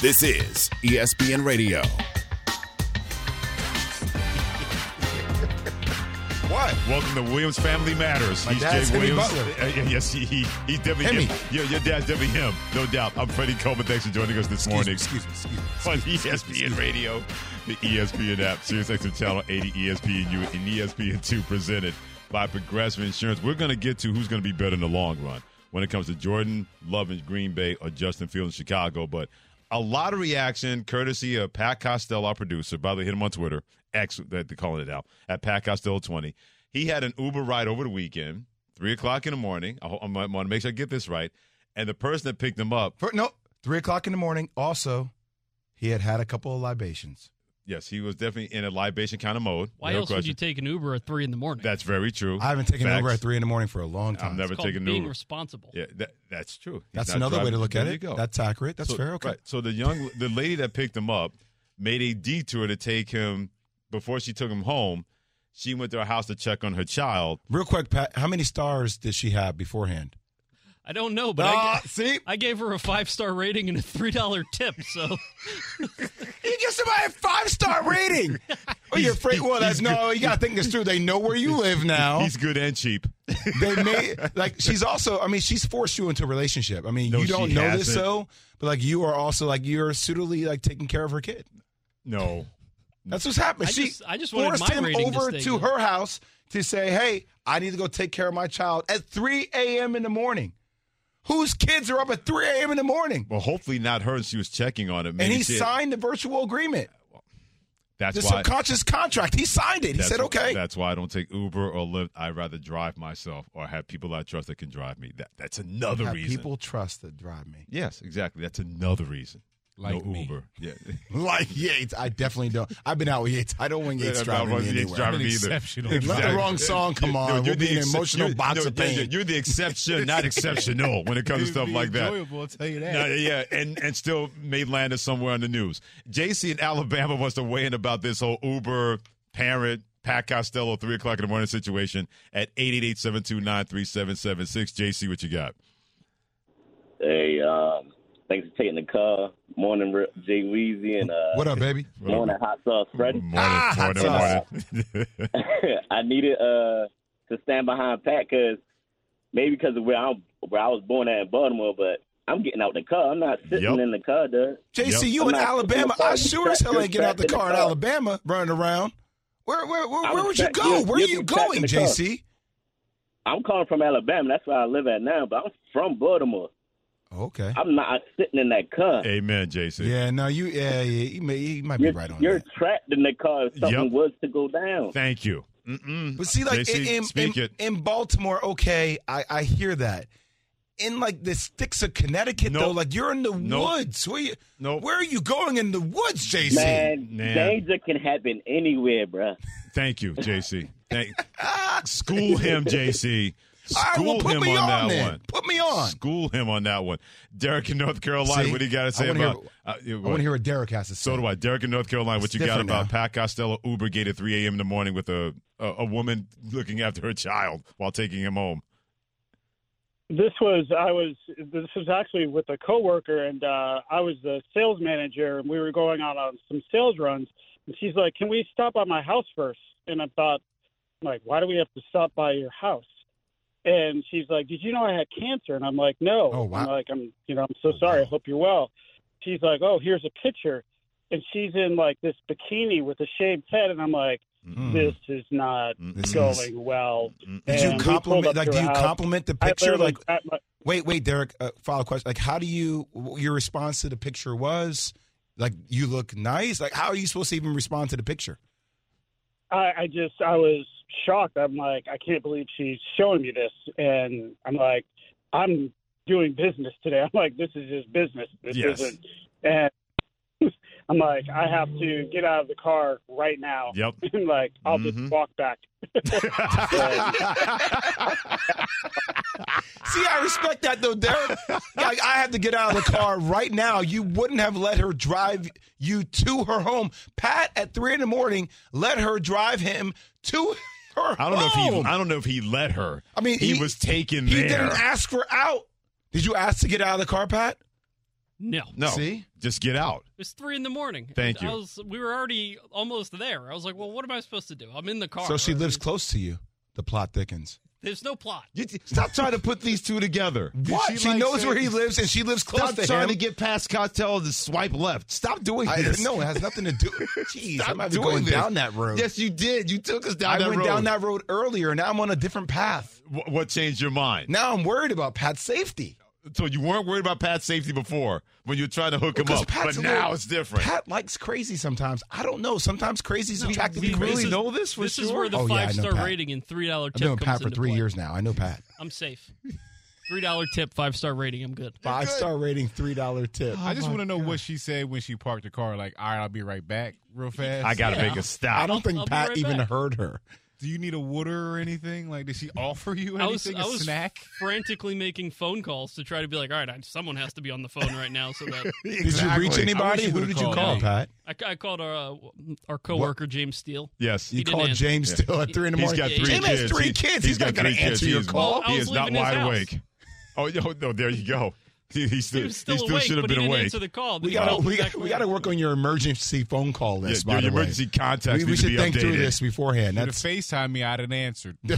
This is ESPN Radio. What? Welcome to Williams Family Matters. My He's dad's Jay Hemi Williams. Butler. Uh, yes, he, he, he's definitely Hemi. him. Yeah, your dad's definitely him, no doubt. I'm Freddie Coleman. Thanks for joining us this Excuse me, morning excuse me, excuse me. on ESPN Radio, the ESPN app, SiriusXM Channel 80, ESPNU, and E ESPN2 presented by Progressive Insurance. We're going to get to who's going to be better in the long run when it comes to Jordan Love in Green Bay or Justin Fields in Chicago, but a lot of reaction courtesy of Pat Costello, our producer. By the way, hit him on Twitter, X, they're calling it out, at Pat Costello 20. He had an Uber ride over the weekend, 3 o'clock in the morning. I, I want to make sure I get this right. And the person that picked him up, For, no, three o'clock in the morning. Also, he had had a couple of libations. Yes, he was definitely in a libation kind of mode. Why no else would you take an Uber at three in the morning? That's very true. I haven't taken Facts. Uber at three in the morning for a long time. I've never it's called taken being Uber. responsible. Yeah, that, that's true. He's That's not another way to look there at you it. go. That's accurate. That's so, fair. Okay. Right. So the young, the lady that picked him up made a detour to take him before she took him home. She went to her house to check on her child. Real quick, Pat, how many stars did she have beforehand? I don't know, but I, Ah, see, I gave her a five star rating and a three dollar tip. So you give somebody a five star rating. oh, you're afraid? Well, that's no. You got to think this through. They know where you live now. He's good and cheap. they may like she's also i mean she's forced you into a relationship i mean No, you don't know this hasn't. so but like you are also like you're suitably like taking care of her kid No. that's what's happening. I she just- I just forced my him rating to over to her house to say hey i need to go take care of my child at 3 a.m in the morning whose kids are up at 3 a.m in the morning Well, hopefully not her. And she was checking on it. and he signed the virtual agreement That's the why. subconscious contract he signed it he said okay That's why I don't take Uber or Lyft. I'd rather drive myself or have people I trust that can drive me. That that's another Have reason. people trust that drive me Yes, exactly. That's another reason. Like no me. Uber. Yeah. like Yates, I definitely don't. I've been out with Yates. I don't want Yates Yeah, driving no, me Yates anywhere. driving me either. exceptional. Let the wrong song come on. No, we'll be in an ex- emotional you're- box no, of yeah, pain. You're the exception, not exceptional, when it comes to stuff like that. Enjoyable, I'll tell you that. No, yeah, and and still may land us somewhere on the news. JC in Alabama wants to weigh in about this whole Uber parent Pat Costello three o'clock in the morning situation at 888-729-3776. JC, what you got? Hey, um, thanks for taking the call. Morning, Re- Jay Weezy, and uh, what up, baby? morning, Hot Sauce Freddie. Morning, Ah, morning, hot morning. I needed uh, to stand behind Pat because maybe because of where I'm, where I was born at in Baltimore, but I'm getting out the car. I'm not sitting Yep. in the car, dude. JC, Yep. you I'm in Alabama? in I sure as hell ain't getting out the car in the car. Alabama running around. Where where where, where would you trapped- go? you'll- Where are you'll you going, in the car. JC? I'm calling from Alabama. That's where I live at now, but I'm from Baltimore. Okay. I'm not sitting in that car. Amen, JC. Yeah, no, you yeah, yeah you may you might be You're, right on you're that. trapped in the car if something Yep. was to go down. Thank you. Mm-mm. But see, like JC, in, in, in, in Baltimore, okay, I, I hear that. In like the sticks of Connecticut, Nope. though, like you're in the Nope. woods. Where you? Nope. Where are you going in the woods, JC? Man, Man. danger can happen anywhere, bruh. Thank you, JC. Thank School him, JC. All right, School well, put him me on, on, that then. one. Put me on. School him on that one. Derek in North Carolina, See, what do you got to say I about? hear- uh, I want to hear what Derek has to say. So do I. Derek in North Carolina, what It's you got about now. Pat Costello Uber gate at 3 a.m. in the morning with a, a a woman looking after her child while taking him home? This was I was this was actually with a coworker and uh I was the sales manager and we were going on, on some sales runs and she's like, "Can we stop by my house first? And I thought like, "Why do we have to stop by your house?" And she's like, "Did you know I had cancer?" And I'm like, "No." Oh, wow. I'm like, "I'm you know, I'm so Oh, sorry. I hope you're well." She's like, "Oh, here's a picture." And she's in like this bikini with a shaved head and I'm like, Mm. "This is not This going is- well." Did And you compliment? Like, do you house. compliment the picture? Like, my- wait, wait, Derek. Uh, follow question. Like, how do you? Your response to the picture was like, you look nice. Like, how are you supposed to even respond to the picture? I, I just I was shocked. I'm like, I can't believe she's showing me this, and I'm like, I'm doing business today. I'm like, this is just business. This Yes. isn't and I'm like, I have to get out of the car right now. Yep. and like, I'll Mhm. just walk back. See, I respect that though, Derek. Like, I have to get out of the car right now. You wouldn't have let her drive you to her home. Pat at three in the morning let her drive him to her I don't know if he. I don't know if he let her. I mean, he, he- was taken He there. didn't ask for out. Did you ask to get out of the car, Pat? No. no, See? just get out. It's three in the morning. Thank I you. was, we were already almost there. I was like, well, what am I supposed to do? I'm in the car. So she lives close to you. The plot thickens. There's no plot. You- stop trying to put these two together. What? Did She, like, knows say- where he lives, and she lives close Stop to trying to get past Costello to swipe left. Stop doing I, this. no, it has nothing to do. Jeez, Stop I'm not even doing going this. down that road. Yes, you did. You took us down road. I that went road. down that road earlier. Now I'm on a different path. Wh- What changed your mind? Now I'm worried about Pat's safety. So you weren't worried about Pat's safety before when you were trying to hook him up, Pat's but a now little- it's different. Pat likes crazy sometimes. I don't know. Sometimes crazy is attracted we to crazy. really know this for This is where the Oh, yeah, five star Pat. rating and three dollar tip. I've tip been with comes Pat for three play. years now. I know Pat. I'm safe. Three dollar tip, five star rating. I'm good. Five star rating, three dollar tip. I just oh, want to know what she said when she parked the car. Like, all right, I'll be right back, real fast. I got to Yeah. make a stop. I don't think I'll Pat right even back. heard her. Do you need a water or anything? Like, did she offer you I was, anything? I a was snack? frantically making phone calls to try to be like, all right, I, someone has to be on the phone right now. So that Did you reach anybody? Who did you call, me. Pat? I, I called our uh, our coworker James Steele. yes. You He didn't called answer. James Steele at three in the He's morning. got three James kids. has three He- kids. He's, got not going to answer your call. I He is not wide house. awake. Oh, yo, no, there you go. He, he still, He still he still awake, should have but been he didn't awake. answer the call. We got to we me got we got to work on your emergency phone call Yeah, list. your by the way. emergency contacts we, need we to should be think through this beforehand. Should have That's FaceTime me. I'd have answered.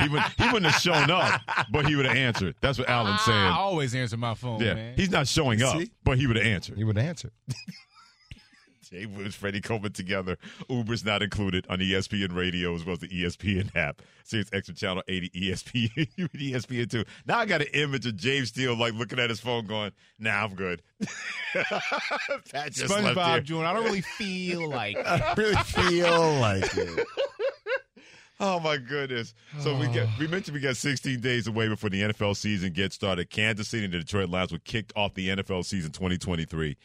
He, would, he wouldn't have shown up, but he would have answered. That's what Alan's ah, saying. I always answer my phone, Yeah, man. he's not showing up, See? but he would have answered. he would answer. Jay Woods, Freddie Coleman together. Uber's not included on ESPN Radio as well as the ESPN app. Sirius XM Channel 80 ESPN, ESPN 2. Now I got an image of James Steele like looking at his phone going, nah, I'm good. Pat just left SpongeBob here. June. I don't really feel like. I really feel like it. Oh my goodness! So we get we mentioned we got 16 days away before the NFL season gets started. Kansas City and the Detroit Lions will kick off the NFL season 2023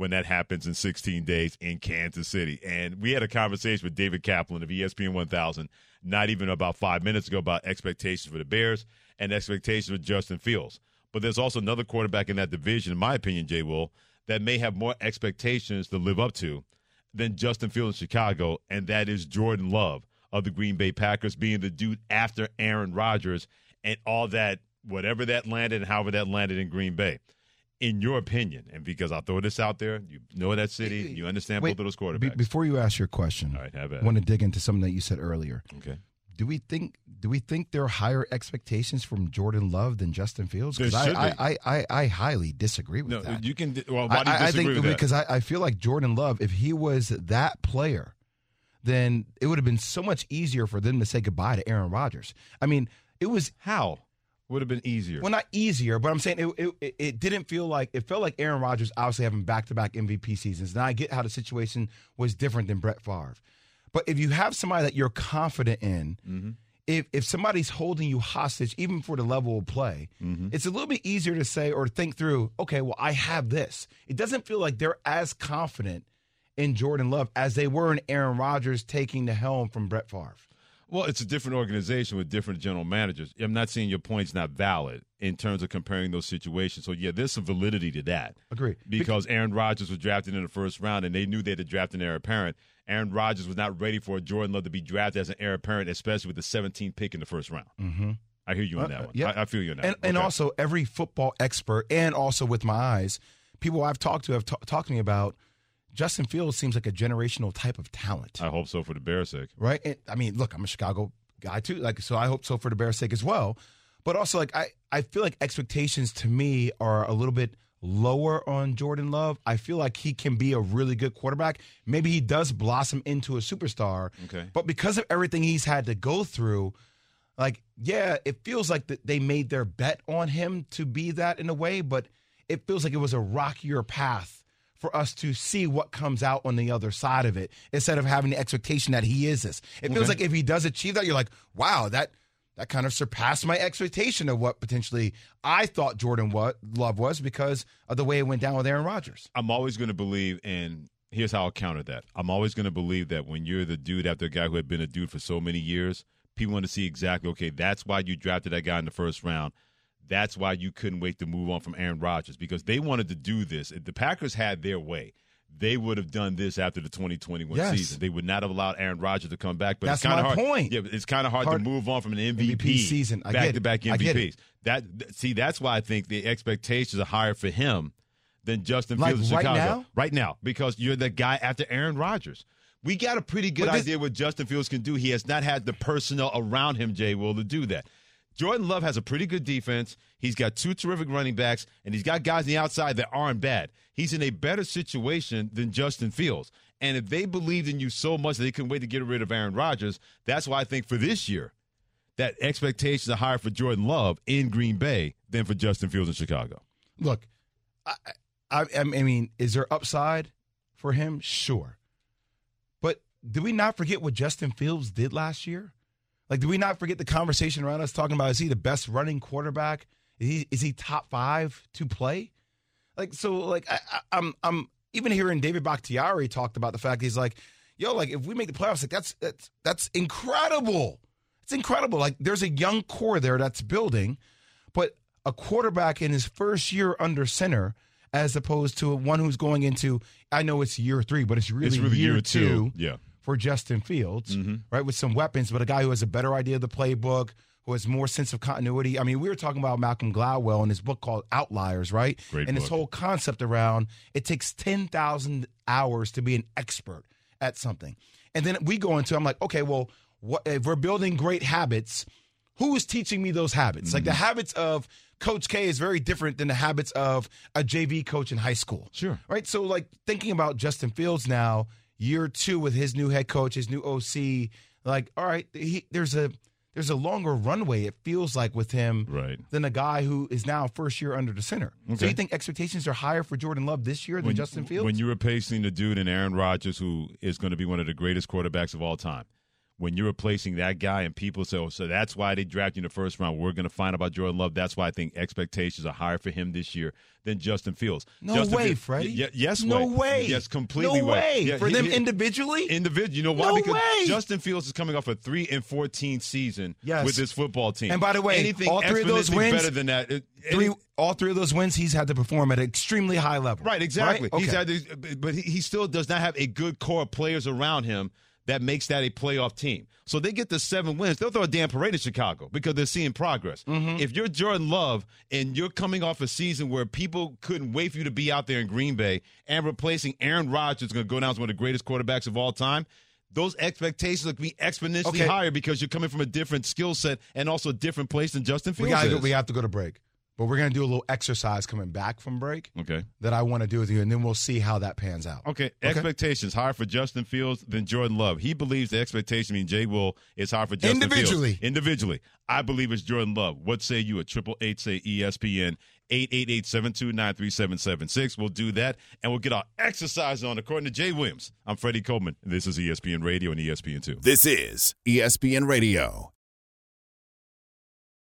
when that happens in 16 days in Kansas City. And we had a conversation with David Kaplan of ESPN 1000 not even about five minutes ago about expectations for the Bears and expectations for Justin Fields. But there's also another quarterback in that division, in my opinion, Jay Will, that may have more expectations to live up to than Justin Fields in Chicago, and that is Jordan Love of the Green Bay Packers being the dude after Aaron Rodgers and all that, whatever that landed and however that landed in Green Bay. In your opinion, and because I'll throw this out there, you know that city, you understand Wait, both of those be- quarterbacks. before you ask your question, all right, have I want to dig into something that you said earlier. Okay. Do we think do we think there are higher expectations from Jordan Love than Justin Fields? Because should I. I, I, I highly disagree with No, that. you can. Well, why do you I, I think with that? because I, I feel like Jordan Love, if he was that player, then it would have been so much easier for them to say goodbye to Aaron Rodgers. I mean, it was How would have been easier? well, not easier, but I'm saying it, it, it didn't feel like it felt like Aaron Rodgers obviously having back to back MVP seasons. And I get how the situation was different than Brett Favre. But if you have somebody that you're confident in, Mm-hmm. if if somebody's holding you hostage, even for the level of play, Mm-hmm. it's a little bit easier to say or think through, okay, well, I have this. It doesn't feel like they're as confident in Jordan Love as they were in Aaron Rodgers taking the helm from Brett Favre. Well, it's a different organization with different general managers. I'm not saying your point's not valid in terms of comparing those situations. So, yeah, there's some validity to that. Agree. Because Aaron Rodgers was drafted in the first round, and they knew they had to draft an heir apparent. Aaron Rodgers was not ready for Jordan Love to be drafted as an heir apparent, especially with the 17th pick in the first round. Mm-hmm. I hear you on Uh, that one. yeah. I, I feel you on that and, one. and also every football expert and also with my eyes people i've talked to have ta- talked to me about justin fields seems like a generational type of talent. I hope so for the Bears' sake. right? And, i mean look i'm a chicago guy too. Like so i hope so for the bears sake as well. But also like i i feel like expectations to me are a little bit lower on jordan love. I feel like he can be a really good quarterback. Maybe he does blossom into a superstar. Okay. but because of everything he's had to go through like yeah it feels like that they made their bet on him to be that in a way but it feels like it was a rockier path for us to see what comes out on the other side of it instead of having the expectation that he is this it feels Okay. like if he does achieve that you're like wow that that kind of surpassed my expectation of what potentially I thought Jordan what Love was because of the way it went down with Aaron Rodgers. I'm always going to believe, in. here's how I'll counter that. I'm always going to believe that when you're the dude after a guy who had been a dude for so many years, people want to see exactly, okay, that's why you drafted that guy in the first round. That's why you couldn't wait to move on from Aaron Rodgers because they wanted to do this. If the Packers had their way, they would have done this after the 2021 Yes. season. They would not have allowed Aaron Rodgers to come back. But That's it's kind my of hard. point. Yeah, it's kind of hard, Hard- to move on from an MVP, MVP season. I back to back MVPs. That see, that's why I think the expectations are higher for him than Justin Like Fields in right Chicago now? right now because you're the guy after Aaron Rodgers. We got a pretty good this- idea what Justin Fields can do. He has not had the personnel around him, Jay Will, to do that. Jordan Love has a pretty good defense. He's got two terrific running backs, and he's got guys on the outside that aren't bad. He's in a better situation than Justin Fields. And if they believed in you so much that they couldn't wait to get rid of Aaron Rodgers, that's why I think for this year, that expectations are higher for Jordan Love in Green Bay than for Justin Fields in Chicago. Look, I, I, I mean, is there upside for him? Sure. But did we not forget what Justin Fields did last year? Like, do we not forget the conversation around us talking about is he the best running quarterback? Is he is he top five to play? Like, so like I, I, I'm I'm even hearing David Bakhtiari talked about the fact he's like, yo, like if we make the playoffs, like that's that's that's incredible. It's incredible. Like there's a young core there that's building, but a quarterback in his first year under center, as opposed to one who's going into, I know it's year three, but it's really, It's really year, year two, two. Yeah. For Justin Fields, Mhm. right? With some weapons, but a guy who has a better idea of the playbook, who has more sense of continuity. I mean, we were talking about Malcolm Gladwell in his book called Outliers, right? Great and this whole concept around it takes 10,000 hours to be an expert at something. And then we go into, I'm like, okay, well, what, if we're building great habits, who is teaching me those habits? Like the Mm-hmm. habits of Coach K is very different than the habits of a JV coach in high school. Sure. Right. So, like thinking about Justin Fields now, year two with his new head coach, his new OC, like, all right, he, there's a there's a longer runway. It feels like with him, Right. than a guy who is now first year under the center. So you think expectations are higher for Jordan Love this year than Justin Fields? When you're replacing the dude in Aaron Rodgers, who is going to be one of the greatest quarterbacks of all time, when you're replacing that guy and people say, oh, so that's why they drafted you in the first round. We're going to find about Jordan Love. That's why I think expectations are higher for him this year than Justin Fields. no Justin way, Fields- Freddie. Y- yes, no way. way. Yes, completely No way. way. Yeah, for he- them he- individually. Individual, you know why? No because way. Justin Fields is coming off a three and fourteen season Yes. with his football team. And by the way, anything all three of those wins- better than that. it- Three, any- all three of those wins, he's had to perform at an extremely high level. Right, exactly. Right? He's Okay. had these, but he, he still does not have a good core of players around him that makes that a playoff team. So they get the seven wins. They'll throw a damn parade in Chicago because they're seeing progress. Mm-hmm. If you're Jordan Love and you're coming off a season where people couldn't wait for you to be out there in Green Bay and replacing Aaron Rodgers is going to go down as one of the greatest quarterbacks of all time. Those expectations will be exponentially Okay. higher because you're coming from a different skill set and also a different place than Justin we Fields gotta is. we have to go to break, but we're gonna do a little exercise coming back from break okay. that I want to do with you, and then we'll see how that pans out. Okay, expectations higher for Justin Fields than Jordan Love. He believes the expectation, I mean, Jay Will is higher for Justin Individually. Fields. Individually. I believe it's Jordan Love. What say you at triple eight say ESPN 888-729-3776. We'll do that and we'll get our exercise on according to Jay Williams. I'm Freddie Coleman. and This is ESPN Radio and ESPN2. This is ESPN Radio.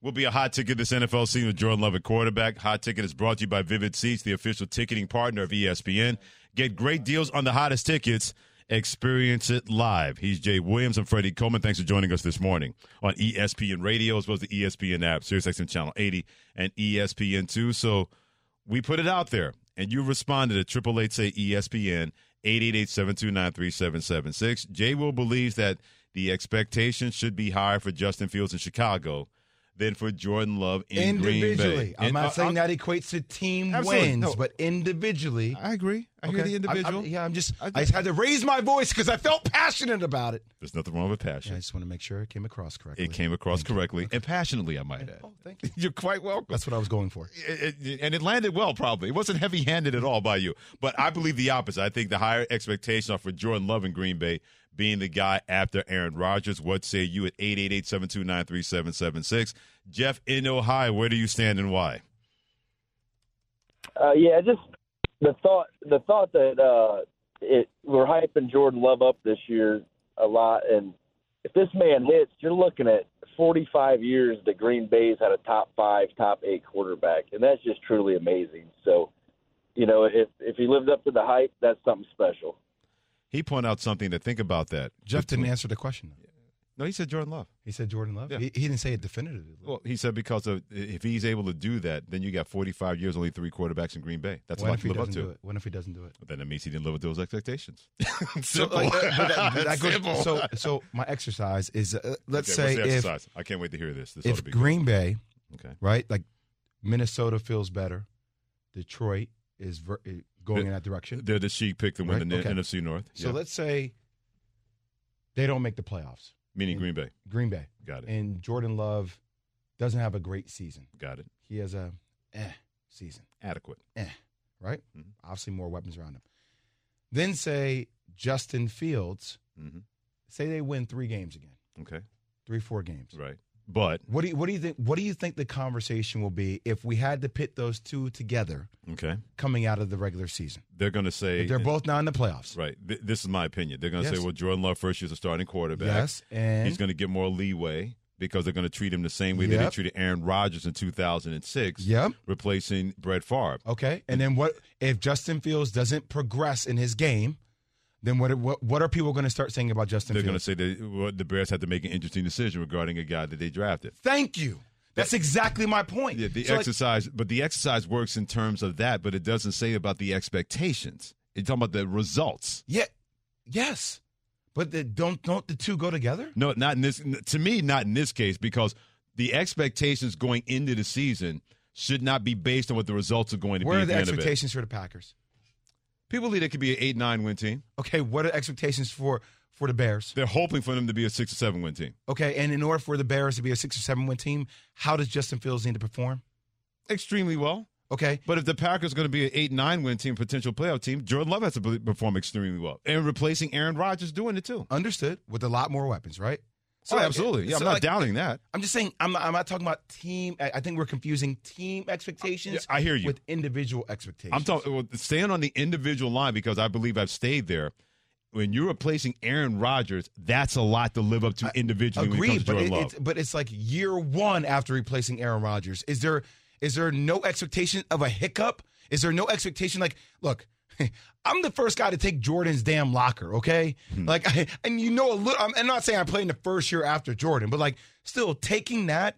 will be a hot ticket this NFL season with Jordan Love at quarterback. Hot ticket is brought to you by Vivid Seats, the official ticketing partner of ESPN. Get great deals on the hottest tickets. Experience it live. He's Jay Williams. I'm Freddie Coleman. Thanks for joining us this morning on ESPN Radio as well as the ESPN app, SiriusXM Channel 80 and E ESPN2. So we put it out there, and you responded at triple eight ESPN eight eight eight seven two nine three seven seven six. Jay Will believes that the expectation should be higher for Justin Fields in Chicago than for Jordan Love in Green individually. Bay. I'm And, not uh, saying uh, that equates to team wins, No. but individually. I agree. I hear the individual. I'm- I'm- yeah, I'm just. I I, just- had to raise my voice because I felt passionate about it. There's nothing wrong with Yeah, passion. I just want to make sure it came across correctly. It came across Thank you. correctly and passionately, I might add. Oh, thank you. You're quite welcome. That's what I was going for. It- it- and it landed well, probably. It wasn't heavy handed at all by you. But I believe the opposite. I think the higher expectations are for Jordan Love in Green Bay being the guy after Aaron Rodgers. What say you at 888 729 3776? Jeff in Ohio, where do you stand and why? Uh, yeah, just the thought the thought that uh, it we're hyping Jordan Love up this year a lot, and if this man hits, you're looking at 45 years that Green Bay's had a top five, top eight quarterback, and that's just truly amazing. So, you know, if if he lived up to the hype, that's something special. He pointed out something to think about that. Jeff didn't answer the question. Though. No, he said Jordan Love. He said Jordan Love. Yeah. He, he didn't say it definitively. Well, he said because of if he's able to do that, then you got 45 years, only three quarterbacks in Green Bay. That's what if he live up doesn't to. do it? What if he doesn't do it? Then it means he didn't live up to those expectations. So, Simple. like, uh, but that- that goes- Simple. so, so my exercise is uh, let's Okay, say if exercise? I can't wait to hear this. This if be good. Green Bay, Okay. right, like Minnesota feels better, Detroit is ver- going in that direction. They're the sheep pick to win Right, the okay. NFC North. So Yeah. let's say they don't make the playoffs. Meaning in Green Bay. Green Bay. Got it. And Jordan Love doesn't have a great season. Got it. He has a eh season. Adequate. Eh, right? Mhm. Obviously more weapons around him. Then say Justin Fields, hmm say they win three games again. Okay. Three, four games. Right. But What do you what do you think what do you think the conversation will be if we had to pit those two together okay, coming out of the regular season? they're going to say If they're both now in the playoffs. right. Th- this is my opinion. They're going to Yes. say, well, Jordan Love first year's a starting quarterback. Yes. And He's going to get more leeway because they're going to treat him the same way they treated Aaron Rodgers in 2006, Yep. replacing Brett Favre. Okay. And then what if Justin Fields doesn't progress in his game? Then what what, what are people going to start saying about Justin They're going to say that well, the Bears had to make an interesting decision regarding a guy that they drafted. Thank you. That's exactly my point. Yeah, the So, like, exercise, but the exercise works in terms of that, but it doesn't say about the expectations. It's talking about the results. yeah, yes, but the, don't don't the two go together? No, not in this. To me, not in this case, because the expectations going into the season should not be based on what the results are going to Where be. are the the end of it. expectations for the Packers? People believe it could be an eight nine win team. Okay, what are expectations for for the Bears? They're hoping for them to be a six or seven win team. Okay, and in order for the Bears to be a six or seven win team, how does Justin Fields need to perform? Extremely well. Okay, But if the Packers are going to be an eight nine win team, potential playoff team, Jordan Love has to perform extremely well, and replacing Aaron Rodgers doing it too. understood. With a lot more weapons, right? Oh, absolutely. Yeah, so I'm not like- doubting that. I'm just saying. I'm not, I'm not talking about team. I think we're confusing team expectations. I hear you. with individual expectations. I'm talking well, staying on the individual line because I believe I've stayed there. When you're replacing Aaron Rodgers, that's a lot to live up to individually when it comes to but it, Love. it's but it's like year one after replacing Aaron Rodgers. Is there is there no expectation of a hiccup? Is there no expectation? Like, look, I'm the first guy to take Jordan's damn locker. Okay, Hmm. like, I, and you know a little. I'm, I'm not saying I played in the first year after Jordan, but like, still taking that,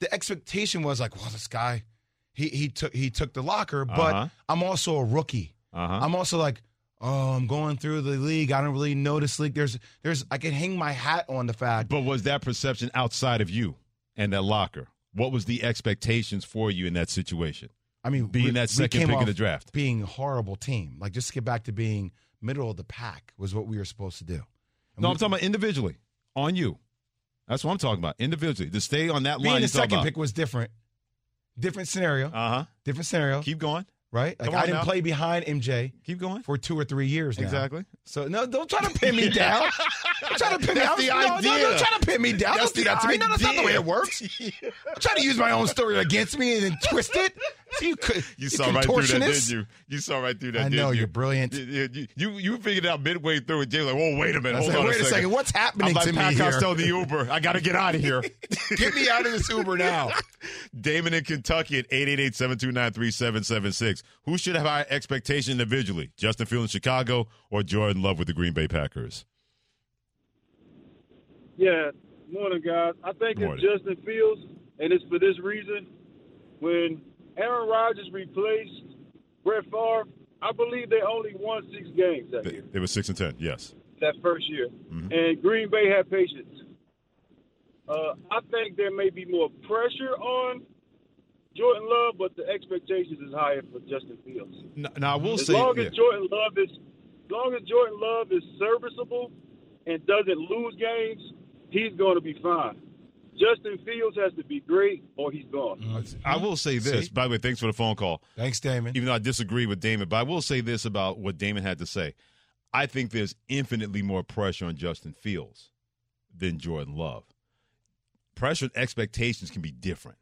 the expectation was like, well, this guy, he he took he took the locker, but Uh-huh. I'm also a rookie. Uh-huh. I'm also like, oh, I'm going through the league. I don't really know this league. There's, there's, I can hang my hat on the fact. But was that perception outside of you and that locker? What was the expectations for you in that situation? I mean, Being that second came pick in off the draft. being a horrible team. Like, just to get back to being middle of the pack was what we were supposed to do. And No, we- I'm talking about individually on you. That's what I'm talking about. Individually. To stay on that being line. Being the second pick was different. Different scenario. Uh huh. different scenario. Keep going. right? Like I didn't now. play behind MJ Keep going. for two or three years now. Exactly. So no, don't try to pin me down. don't try to pin me down. no, no, don't try to pin me down. That's don't do that to me. No, that's not the way it works. Don't try to use my own story against me and then twist it. See, you could. You saw right through that, didn't you? You saw right through that. I know you? you're brilliant. You, you, you, you figured out midway through, it. Jay was like, "Whoa, wait a minute, hold said, on wait a second. What's happening I'm like to me Pat here? Costello, the Uber. I got to get out of here. Get me out of this Uber now. Damon in Kentucky at 888-729-3776. Who should have high expectation individually? Justin Fields in Chicago or Jordan Love with the Green Bay Packers? Yeah, morning, guys. I think Morning. it's Justin Fields, and it's for this reason. When Aaron Rodgers replaced Brett Favre, I believe they only won six games that They, year, they were six and ten. Yes. that first year. Mhm. And Green Bay had patience. Uh, I think there may be more pressure on Jordan Love, but the expectations is higher for Justin Fields. Now, now I will as say, long yeah. as Jordan Love is, as long as Jordan Love is serviceable and doesn't lose games, he's going to be fine. Justin Fields has to be great, or he's gone. Mm-hmm. I will say this. See? By the way, thanks for the phone call. Thanks, Damon. Even though I disagree with Damon, but I will say this about what Damon had to say. I think there's infinitely more pressure on Justin Fields than Jordan Love. Pressure and expectations can be different.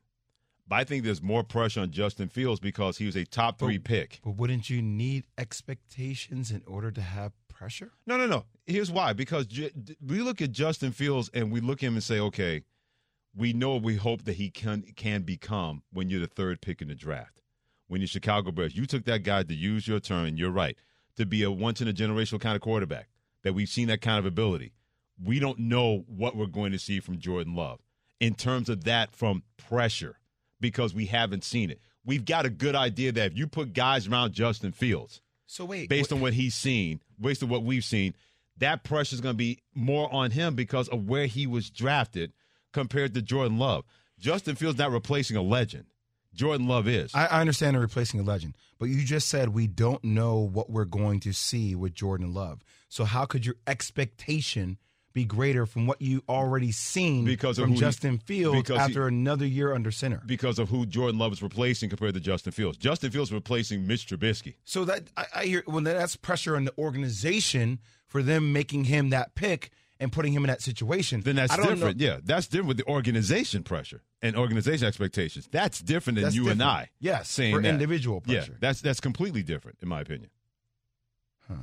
But I think there's more pressure on Justin Fields because he was a top three pick. But wouldn't you need expectations in order to have pressure? No, no, no. Here's why. Because J- d- we look at Justin Fields and we look at him and say, okay, we know we hope that he can can become when you're the third pick in the draft. When you're Chicago Bears, you took that guy to use your turn. and you're right, to be a once in a generational kind of quarterback. That we've seen that kind of ability. We don't know what we're going to see from Jordan Love in terms of that from pressure because we haven't seen it. We've got a good idea that if you put guys around Justin Fields, So wait, based on what he's seen, based on what we've seen, that pressure is going to be more on him because of where he was drafted compared to Jordan Love. Justin Fields not replacing a legend. Jordan Love is. I, I understand they're replacing a legend, but you just said we don't know what we're going to see with Jordan Love. So how could your expectation be greater from what you already seen Because from Justin Fields because he- after another year under center? because of who Jordan Love is replacing compared to Justin Fields. Justin Fields replacing Mitch Trubisky. So that I, I hear when that's pressure on the organization for them making him that pick and putting him in that situation. Then that's different. Know, Yeah, that's different with the organization pressure and organization expectations. That's different than That's you and. I. Yes, saying for that. individual pressure. Yeah, that's that's completely different in my opinion. Huh.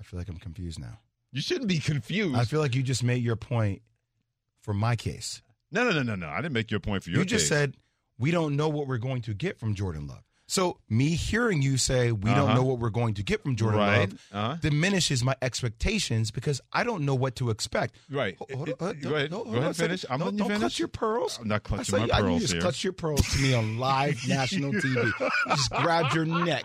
I feel like I'm confused now. You shouldn't be confused. I feel like you just made your point for my case. no, no, no, no, no. I didn't make your point for your you just case. said we don't know what we're going to get from Jordan Love. So me hearing you say we don't Uh-huh. know what we're going to get from Jordan Right. Love Uh-huh. diminishes my expectations because I don't know what to expect. Right. Hold, hold, hold, it- go ahead. hold Go ahead and finish. I'm don't, you don't finish. clutch your pearls. I'm not I clutching saw my you, I- pearls You just here. clutch your pearls to me on live national TV. You just grabbed your neck.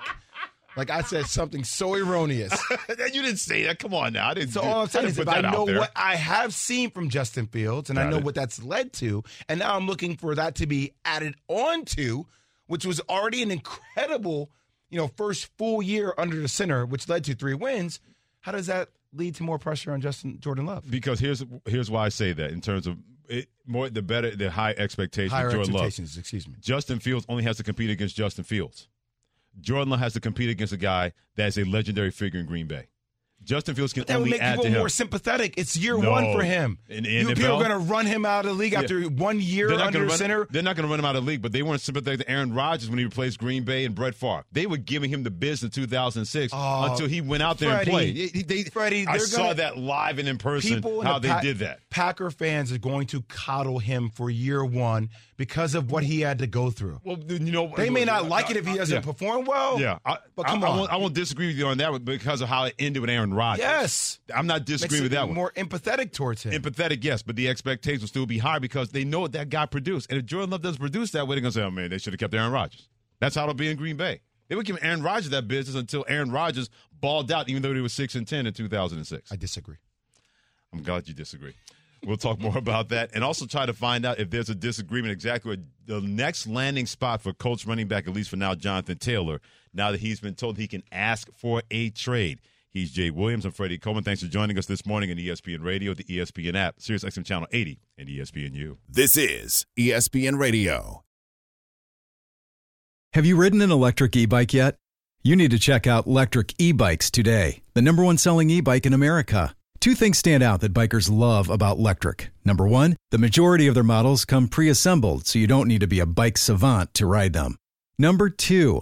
Like I said something so erroneous. you didn't say that. Come on now. I didn't. So do- all I'm saying is if I know what I have seen from Justin Fields and I know it. what that's led to, and now I'm looking for that to be added on to, which was already an incredible, you know, first full year under the center, which led to three wins. How does that lead to more pressure on Justin Jordan Love? because here's here's why I say that in terms of it, more the better the high expectations. Higher Jordan Love. expectations, excuse me. Justin Fields only has to compete against Justin Fields. Jordan Love has to compete against a guy that's a legendary figure in Green Bay. Justin Fields can That would make add people to him. more sympathetic. It's year No. one for him. In the you people are going to run him out of the league Yeah. after one year They're under run, center. They're not going to run him out of the league, but they weren't sympathetic to Aaron Rodgers when he replaced Green Bay and Brett Favre. They were giving him the biz in 2006 Oh, until he went out there Freddie, and played. They- they- Freddie, I saw gonna- that live and in person people in how the they Pa- did that. Packer fans are going to coddle him for year one because of what he had to go through. Well, you know, They may not uh, like it if he uh, doesn't Yeah. perform well. Yeah, I, but come I, I on. won't, I won't disagree with you on that because of how it ended with Aaron Rodgers. Yes. I'm not disagreeing with that one. More empathetic towards him. Empathetic, yes, but the expectations will still be high because they know what that guy produced. And if Jordan Love doesn't produce that way, they're going to say, oh, man, they should have kept Aaron Rodgers. That's how it'll be in Green Bay. They would give Aaron Rodgers that business until Aaron Rodgers balled out, even though he was 6 and 10 in 2006. I disagree. I'm glad you disagree. We'll talk more about that and also try to find out if there's a disagreement exactly what the next landing spot for Colts running back, at least for now, Jonathan Taylor, now that he's been told he can ask for a trade. He's Jay Williams. I'm Freddie Coleman. Thanks for joining us this morning on ESPN Radio, the ESPN app, Sirius XM Channel 80, and ESPNU. This is ESPN Radio. Have you ridden an electric e bike yet? You need to check out Lectric E Bikes today, the number one selling e bike in America. Two things stand out that bikers love about Lectric. Number one, the majority of their models come pre assembled, so you don't need to be a bike savant to ride them. Number two,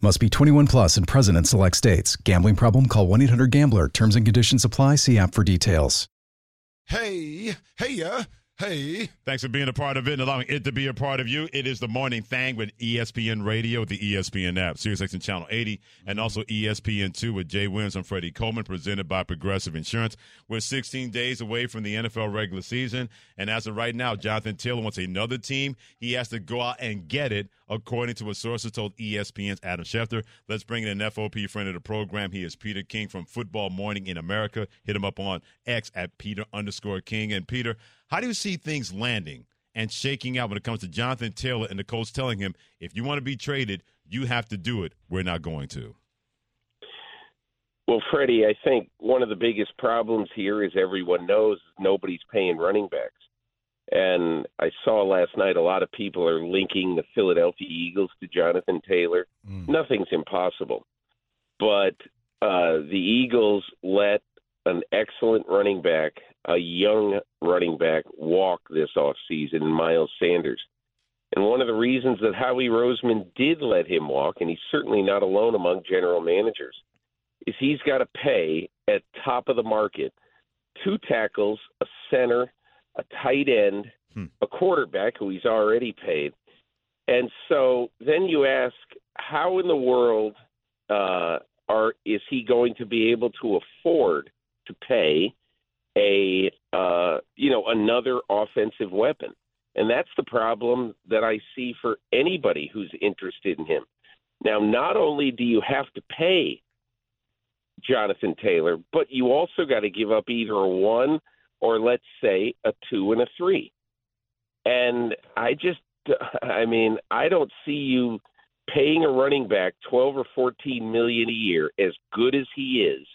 Must be 21 plus and present in select states. Gambling problem? Call 1 800 Gambler. Terms and conditions apply. See app for details. Hey, hey, yeah, hey. Thanks for being a part of it and allowing it to be a part of you. It is the morning thing with ESPN Radio, the ESPN app, SiriusXM Channel 80, and also E ESPN2 with Jay Williams and Freddie Coleman, presented by Progressive Insurance. We're 16 days away from the NFL regular season, and as of right now, Jonathan Taylor wants another team. He has to go out and get it, according to a source that told ESPN's Adam Schefter. Let's bring in an FOP friend of the program. He is Peter King from Football Morning in America. Hit him up on X at Peter underscore King. And Peter, how do you see things landing and shaking out when it comes to Jonathan Taylor and the Colts telling him, if you want to be traded, you have to do it. We're not going to. Well, Freddie, I think one of the biggest problems here is everyone knows nobody's paying running backs. And I saw last night a lot of people are linking the Philadelphia Eagles to Jonathan Taylor. Nothing's impossible. But uh, the Eagles let an excellent running back, a young running back, walk this offseason Miles Sanders. And one of the reasons that Howie Roseman did let him walk, and he's certainly not alone among general managers, is he's got to pay at top of the market two tackles, a center, a tight end, a quarterback who he's already paid. And so then you ask, how in the world uh, are is he going to be able to afford to pay a uh, you know another offensive weapon? And that's the problem that I see for anybody who's interested in him. Now, not only do you have to pay Jonathan Taylor, but you also got to give up either a one or let's say a two and a three. And I just, I mean, I don't see you paying a running back 12 or 14 million a year as good as he is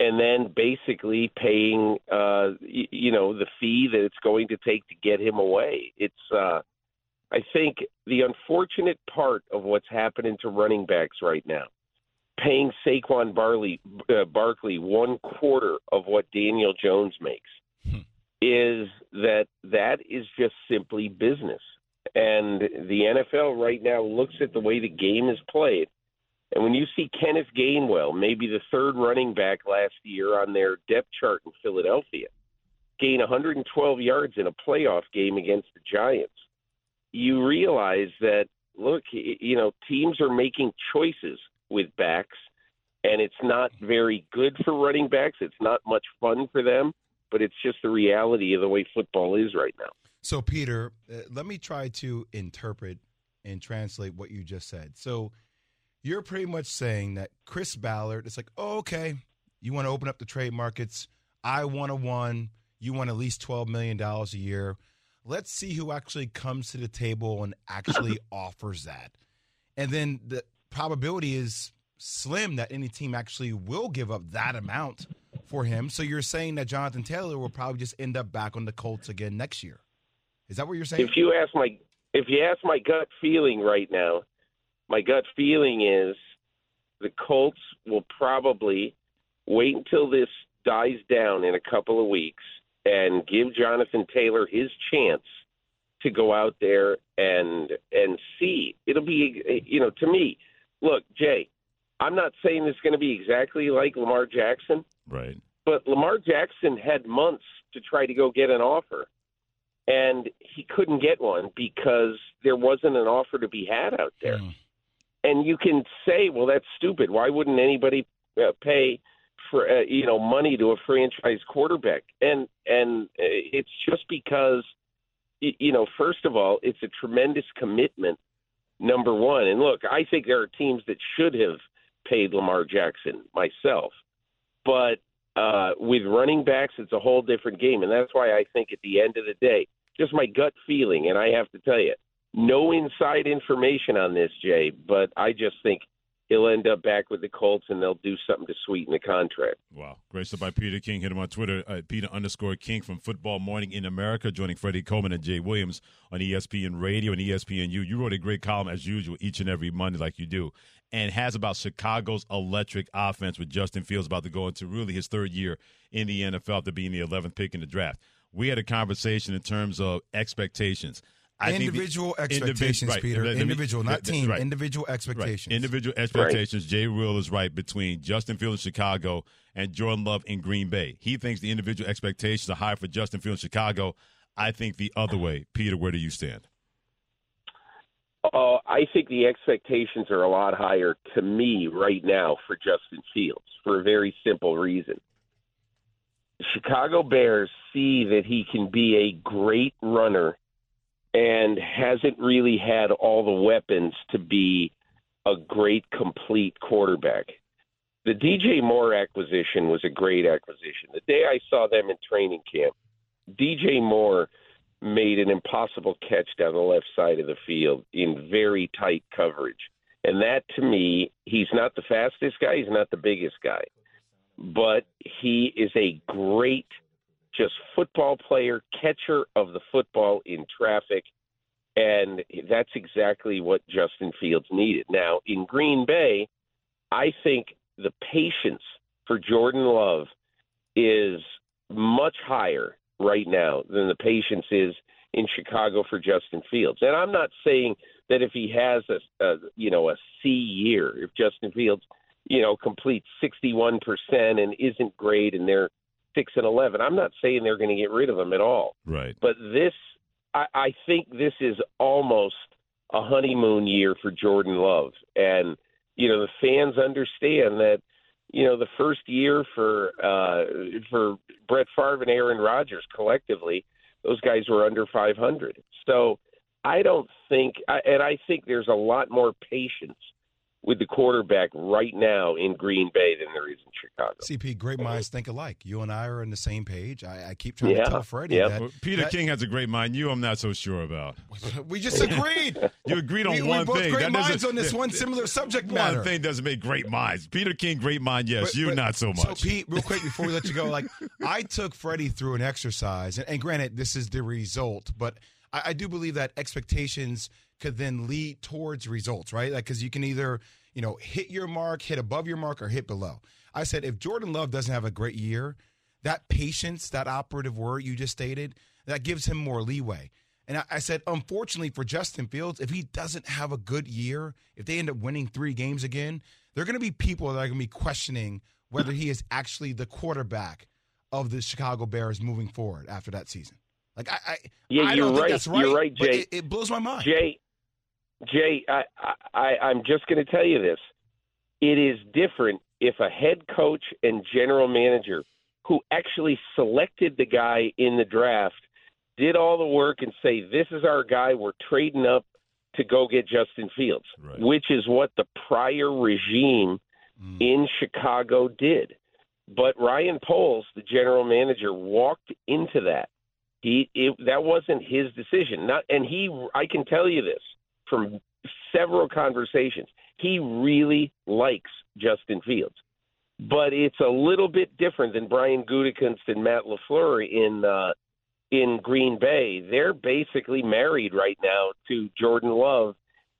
and then basically paying uh you know the fee that it's going to take to get him away it's uh i think the unfortunate part of what's happening to running backs right now paying Saquon Barley uh, Barkley one quarter of what Daniel Jones makes Hmm. is that that is just simply business. And the NFL right now looks at the way the game is played. And when you see Kenneth Gainwell, maybe the third running back last year on their depth chart in Philadelphia, gain 112 yards in a playoff game against the Giants, you realize that, look, you know, teams are making choices with backs, and it's not very good for running backs. It's not much fun for them, but it's just the reality of the way football is right now. So, Peter, uh, let me try to interpret and translate what you just said. So, you're pretty much saying that Chris Ballard is like, oh, okay, you want to open up the trade markets. I want a one. You want at least $12 million a year. Let's see who actually comes to the table and actually offers that. And then the probability is slim that any team actually will give up that amount for him. So you're saying that Jonathan Taylor will probably just end up back on the Colts again next year. Is that what you're saying? If you ask my if you ask my gut feeling right now, my gut feeling is the Colts will probably wait until this dies down in a couple of weeks and give Jonathan Taylor his chance to go out there and and see. It'll be you know to me. Look, Jay, I'm not saying it's going to be exactly like Lamar Jackson, Right. but Lamar Jackson had months to try to go get an offer, and he couldn't get one because there wasn't an offer to be had out there. And you can say, well, that's stupid. Why wouldn't anybody uh, pay for uh, you know money to a franchise quarterback? And and uh, it's just because you know, first of all, it's a tremendous commitment. Number one, and look, I think there are teams that should have paid Lamar Jackson myself, but uh, with running backs, it's a whole different game, and that's why I think at the end of the day, just my gut feeling, and I have to tell you, No inside information on this, Jay, but I just think he'll end up back with the Colts and they'll do something to sweeten the contract. Wow. Stuff by Peter King. Hit him on Twitter at Peter underscore King from Football Morning in America, joining Freddie Coleman and Jay Williams on ESPN Radio and ESPNU. You wrote a great column as usual each and every Monday, like you do, and has about Chicago's electric offense with Justin Fields about to go into really his third year in the NFL after being the 11th pick in the draft. We had a conversation in terms of expectations. I think the- Individual individ- expectations, right. Peter. Let me- Individual, not th- th- team. right. Individual Right. expectations. Individual expectations. Jay Will is right between Justin Fields in Chicago and Jordan Love in Green Bay. He thinks the individual expectations are high for Justin Fields in Chicago. I think the other way. Peter, where do you stand? Oh, I think the expectations are a lot higher to me right now for Justin Fields for a very simple reason. The Chicago Bears see that he can be a great runner and hasn't really had all the weapons to be a great complete quarterback. The DJ Moore acquisition was a great acquisition. The day I saw them in training camp, DJ Moore made an impossible catch down the left side of the field in very tight coverage. And that to me, he's not the fastest guy, he's not the biggest guy, but he is a great just football player, catcher of the football in traffic. And that's exactly what Justin Fields needed. Now, in Green Bay, I think the patience for Jordan Love is much higher right now than the patience is in Chicago for Justin Fields. And I'm not saying that if he has a, a you know a C year, if Justin Fields you know completes 61% and isn't great and they're 6 and 11, I'm not saying they're going to get rid of him at all. Right. But this I, I think this is almost a honeymoon year for Jordan Love. And, you know, the fans understand that, you know, the first year for uh for Brett Favre and Aaron Rodgers collectively, those guys were under 500. So I don't think, I- and I think there's a lot more patience with the quarterback right now in Green Bay than there is in Chicago. CP, great minds think alike. You and I are on the same page. I, I keep trying Yeah, to tell Freddie yeah. that Well, Peter that- King has a great mind. You, I'm not so sure about. We just agreed. You agreed on we, one we both thing. great That minds on this one similar subject matter. One thing doesn't make great minds. Peter King, great mind, yes. But- you, but- not so much. So, Pete, real quick before we let you go, like I took Freddie through an exercise, and, and granted, this is the result, but I, I do believe that expectations could then lead towards results, right? Like, because you can either, you know, hit your mark, hit above your mark, or hit below. I said, if Jordan Love doesn't have a great year, that patience, that operative word you just stated, that gives him more leeway. And I, I said, unfortunately for Justin Fields, if he doesn't have a good year, if they end up winning three games again, there are going to be people that are going to be questioning whether he is actually the quarterback of the Chicago Bears moving forward after that season. Like I, I, Yeah, I you're don't think right. that's right. You're right, Jay. It, it blows my mind. Jay, Jay, I, I, I'm just going to tell you this. It is different if a head coach and general manager who actually selected the guy in the draft did all the work and say, this is our guy, we're trading up to go get Justin Fields, which is what the prior regime mm. in Chicago did. But Ryan Poles, the general manager, walked into that. He it, that wasn't his decision. Not and he I can tell you this from several conversations. He really likes Justin Fields. But it's a little bit different than Brian Gutekunst and Matt LaFleur in uh in Green Bay. They're basically married right now to Jordan Love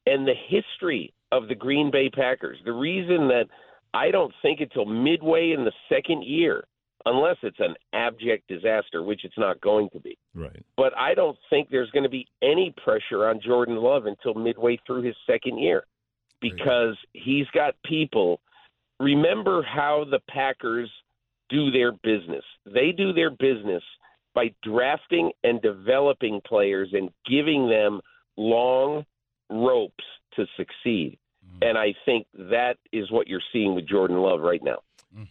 and the history of the Green Bay Packers. The reason that I don't think until midway in the second year, unless it's an abject disaster, which it's not going to be. Right. But I don't think there's going to be any pressure on Jordan Love until midway through his second year because he's got people. Remember how the Packers do their business. They do their business by drafting and developing players and giving them long ropes to succeed. Mm-hmm. And I think that is what you're seeing with Jordan Love right now.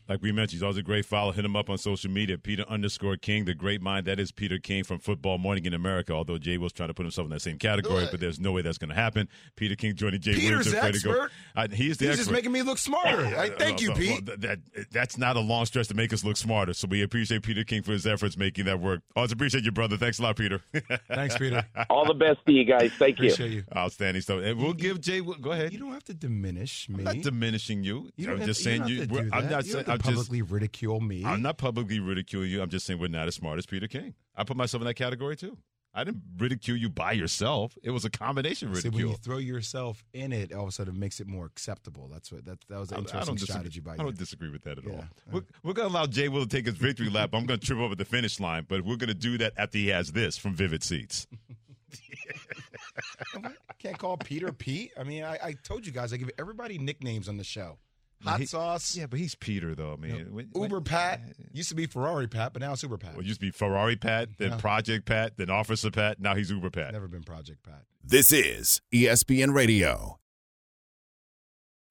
Like we mentioned, he's always a great follow. Hit him up on social media, Peter underscore King, the great mind that is Peter King from Football Morning in America. Although Jay Will's trying to put himself in that same category, but there's no way that's going to happen. Peter King joining Jay Peter's Williams the and Freddie Go. expert. Uh, he's the He's expert. just making me look smarter. I- thank you, Well, Pete. well, that, that's not a long stretch to make us look smarter. So we appreciate Peter King for his efforts making that work. Always appreciate you, brother. Thanks a lot, Peter. Thanks, Peter. All the best to you guys. Thank you. Appreciate you. Outstanding stuff. And we'll give Jay. Go ahead. You don't have to diminish me. I'm not diminishing you. You I'm just to- saying you. have to we're- do I'm that. not You saying. I'm to just. publicly ridicule me. I'm not publicly ridiculing you. I'm just saying we're not as smart as Peter King. I put myself in that category too. I didn't ridicule you by yourself. It was a combination ridicule. See, when you throw yourself in it, all of a sudden it makes it more acceptable. That's what that that was an interesting strategy by I don't disagree with that at all. Yeah. We're, we're going to allow Jay Will to take his victory lap. I'm going to trip over the finish line, but we're going to do that after he has this from Vivid Seats. Can't call Peter Pete. I mean, I, I told you guys I give everybody nicknames on the show. Hot He- sauce. Yeah, but he's Peter though. I mean, when- when- Uber Pat uh, used to be Ferrari Pat, but now it's Uber Pat. Well, it used to be Ferrari Pat, then Yeah. Project Pat, then Officer Pat. Now he's Uber Pat. Never been Project Pat. This is ESPN Radio.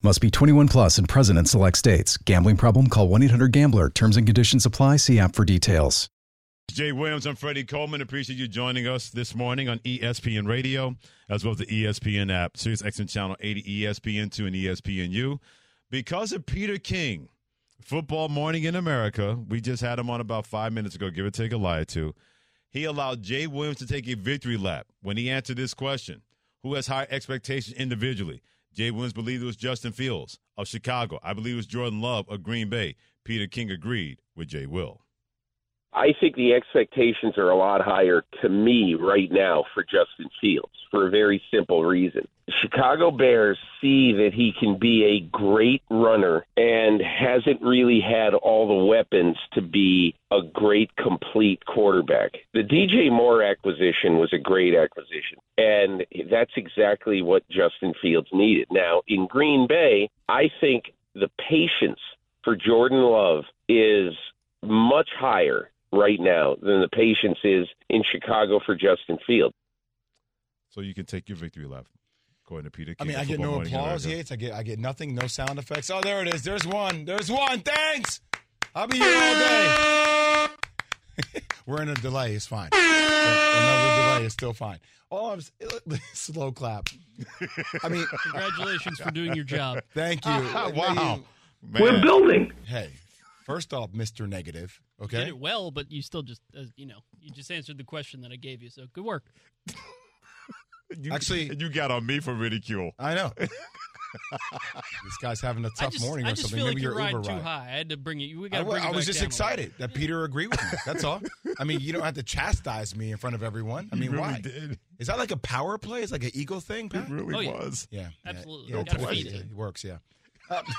Must be 21 plus and present in select states. Gambling problem? Call 1 800 Gambler. Terms and conditions apply. See app for details. Jay Williams, I'm Freddie Coleman. Appreciate you joining us this morning on ESPN Radio, as well as the ESPN app, Sirius XM Channel 80, ESPN2, and ESPNU. Because of Peter King, Football Morning in America, we just had him on about five minutes ago, give or take a lie two. He allowed Jay Williams to take a victory lap when he answered this question Who has higher expectations individually? Jay Williams believed it was Justin Fields of Chicago. I believe it was Jordan Love of Green Bay. Peter King agreed with Jay Will. I think the expectations are a lot higher to me right now for Justin Fields for a very simple reason. Chicago Bears see that he can be a great runner and hasn't really had all the weapons to be a great complete quarterback. The DJ Moore acquisition was a great acquisition, and that's exactly what Justin Fields needed. Now, in Green Bay, I think the patience for Jordan Love is much higher right now than the patience is in Chicago for Justin Fields. So you can take your victory lap, according to Peter I King. mean, I get no applause, Yates. I get I get nothing, no sound effects. Oh, there it is. There's one. There's one. Thanks. I'll be here all day. We're in a delay. It's fine. Another delay is still fine. Oh, I'm slow clap. I mean, Congratulations for doing your job. Thank you. wow. We're building. Hey, first off, Mr. Negative. Okay, You Okay. did it well, but you still just, uh, you know, you just answered the question that I gave you. So good work. You- Actually- you got on me for ridicule. I know. this guy's having a tough just, morning I or just something. feel Maybe like your you're riding Uber too ride. high. I had to bring you. We got to wa- bring I was just excited that Peter agreed with me. That's all. I mean, you don't have to chastise me in front of everyone. I mean, really why? did. Is that like a power play? Is like an ego thing, Pat? It really Oh, yeah. was. Yeah, yeah, Absolutely. Yeah, Gotta it, works. it. it works. Yeah. Uh, man,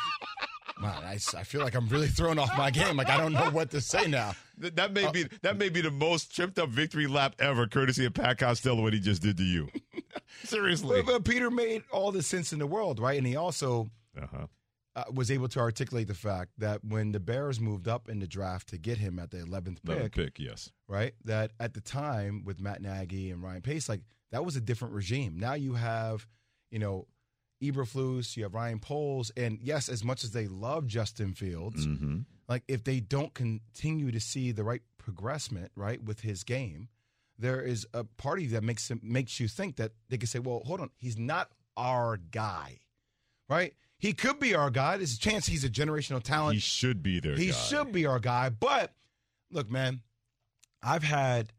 I, s- I feel like I'm really thrown off my game. Like I don't know what to say now. That, that Uh, may be that may be the most tripped up victory lap ever, courtesy of Pat Costello. What he just did to you. Seriously. But, but Peter made all the sense in the world, right? And he also Uh-huh. uh, was able to articulate the fact that when the Bears moved up in the draft to get him at the 11th pick, 11th pick, yes. right? That at the time with Matt Nagy and Ryan Pace, like that was a different regime. Now you have, you know, Eberflus, you have Ryan Poles, and yes, as much as they love Justin Fields, Mm-hmm. like if they don't continue to see the right progressment, right, with his game, there is a party that makes him makes you think that they could say, well, hold on, he's not our guy, right? He could be our guy. There's a chance he's a generational talent. He should be there. He guy. should be our guy. But look, man, I've had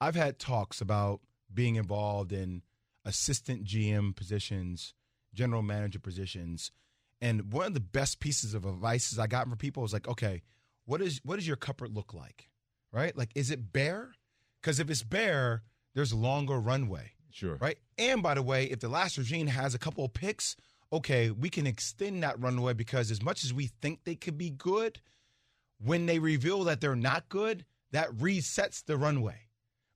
I've had talks about being involved in assistant GM positions, general manager positions, and one of the best pieces of advice I got from people was like, okay, what is what does your cupboard look like? Right? Like, is it bare? Because if it's bare, there's longer runway. Sure. Right? And by the way, if the last regime has a couple of picks, okay, we can extend that runway because as much as we think they could be good, when they reveal that they're not good, that resets the runway,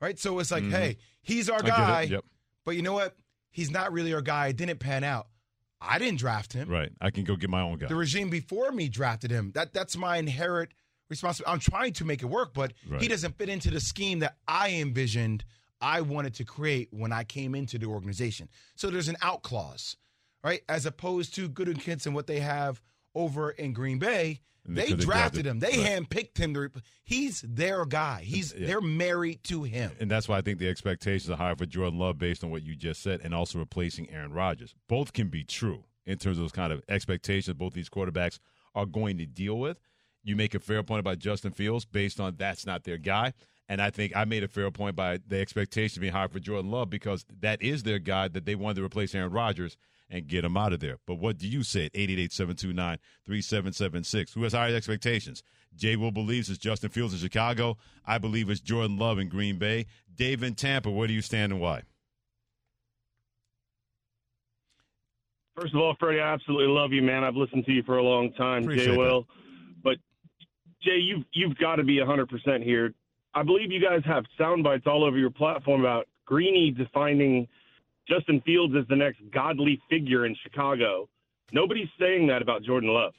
right? So it's like, Mhm. hey, he's our guy, Yep. but you know what? He's not really our guy. It didn't pan out. I didn't draft him. Right. I can go get my own guy. The regime before me drafted him. That that's my inherent responsibility. I'm trying to make it work, but Right. he doesn't fit into the scheme that I envisioned I wanted to create when I came into the organization. So there's an out clause, right? As opposed to Gutekunst and what they have over in Green Bay. They, they drafted drafted- him. They right. handpicked him. To, he's their guy. He's Yeah. they're married to him. And that's why I think the expectations are higher for Jordan Love based on what you just said, and also replacing Aaron Rodgers. Both can be true in terms of those kind of expectations both these quarterbacks are going to deal with. You make a fair point about Justin Fields based on that's not their guy. And I think I made a fair point by the expectation being higher for Jordan Love because that is their guy that they wanted to replace Aaron Rodgers and get them out of there. But what do you say at 888-729-3776? Who has higher expectations? Jay Will believes it's Justin Fields in Chicago. I believe it's Jordan Love in Green Bay. Dave in Tampa, where do you stand and why? First of all, Freddie, I absolutely love you, man. I've listened to you for a long time, Appreciate Jay Will. But Jay, you've you've got to be hundred percent here. I believe you guys have sound bites all over your platform about Greeny defining Justin Fields is the next godly figure in Chicago. Nobody's saying that about Jordan Love.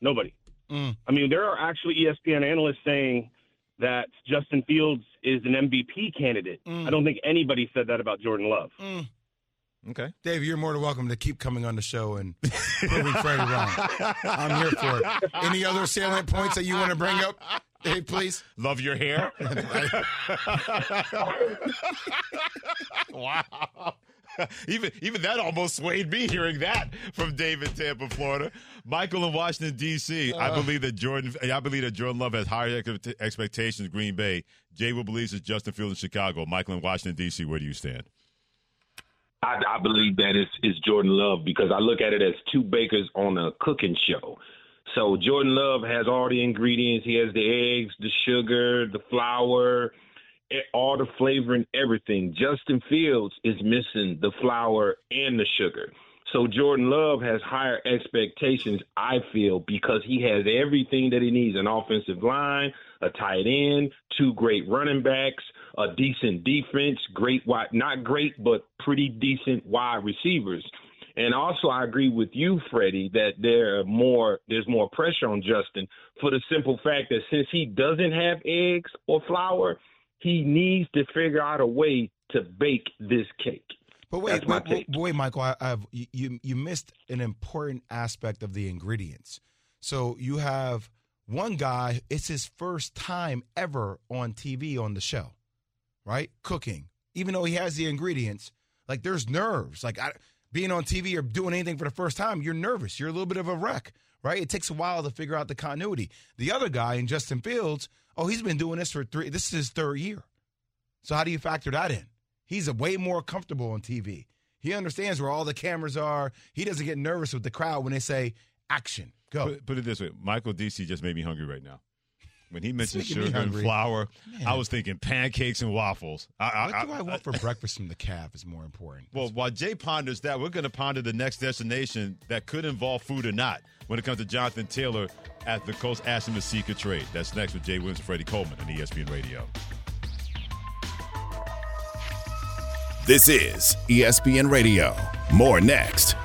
Nobody. Mm. I mean, there are actually ESPN analysts saying that Justin Fields is an MVP candidate. Mm. I don't think anybody said that about Jordan Love. Okay. Dave, you're more than welcome to keep coming on the show and proving Freddie wrong. I'm here for it. Any other salient points that you want to bring up, Dave, please? Love your hair. wow. Even even that almost swayed me hearing that from David Tampa, Florida. Michael in Washington D.C. I Uh. believe that Jordan. I believe that Jordan Love has higher expectations. Green Bay. Jay will believes it's Justin Fields in Chicago. Michael in Washington D.C. Where do you stand? I, I believe that it's, it's Jordan Love because I look at it as two bakers on a cooking show. So Jordan Love has all the ingredients. He has the eggs, the sugar, the flour, all the flavor and everything. Justin Fields is missing the flour and the sugar. So Jordan Love has higher expectations, I feel, because he has everything that he needs: an offensive line, a tight end, two great running backs, a decent defense, great wide, not great, but pretty decent wide receivers. And also, I agree with you, Freddie, that there are more. There's more pressure on Justin for the simple fact that since he doesn't have eggs or flour, he needs to figure out a way to bake this cake. But wait, wait, wait, wait, Michael, I, I've you- you you missed an important aspect of the ingredients. So you have one guy; it's his first time ever on TV on the show, right? Cooking, even though he has the ingredients, like there's nerves. Like I, being on TV or doing anything for the first time, you're nervous. You're a little bit of a wreck, right? It takes a while to figure out the continuity. The other guy in Justin Fields, oh, he's been doing this for three. This is his third year. So how do you factor that in? He's way more comfortable on TV. He understands where all the cameras are. He doesn't get nervous with the crowd when they say action. Go. Put, put it this way: Michael DC just made me hungry right now. When he mentioned making me sugar and flour, Man. I was thinking pancakes and waffles. I, I, do I, I- want for breakfast from the calf is more important. Well, while Jay ponders that, we're going to ponder the next destination that could involve food or not when it comes to Jonathan Taylor at the Colts Ashton Masika trade. That's next with Jay Williams and Freddie Coleman on ESPN Radio. This is ESPN Radio. More next.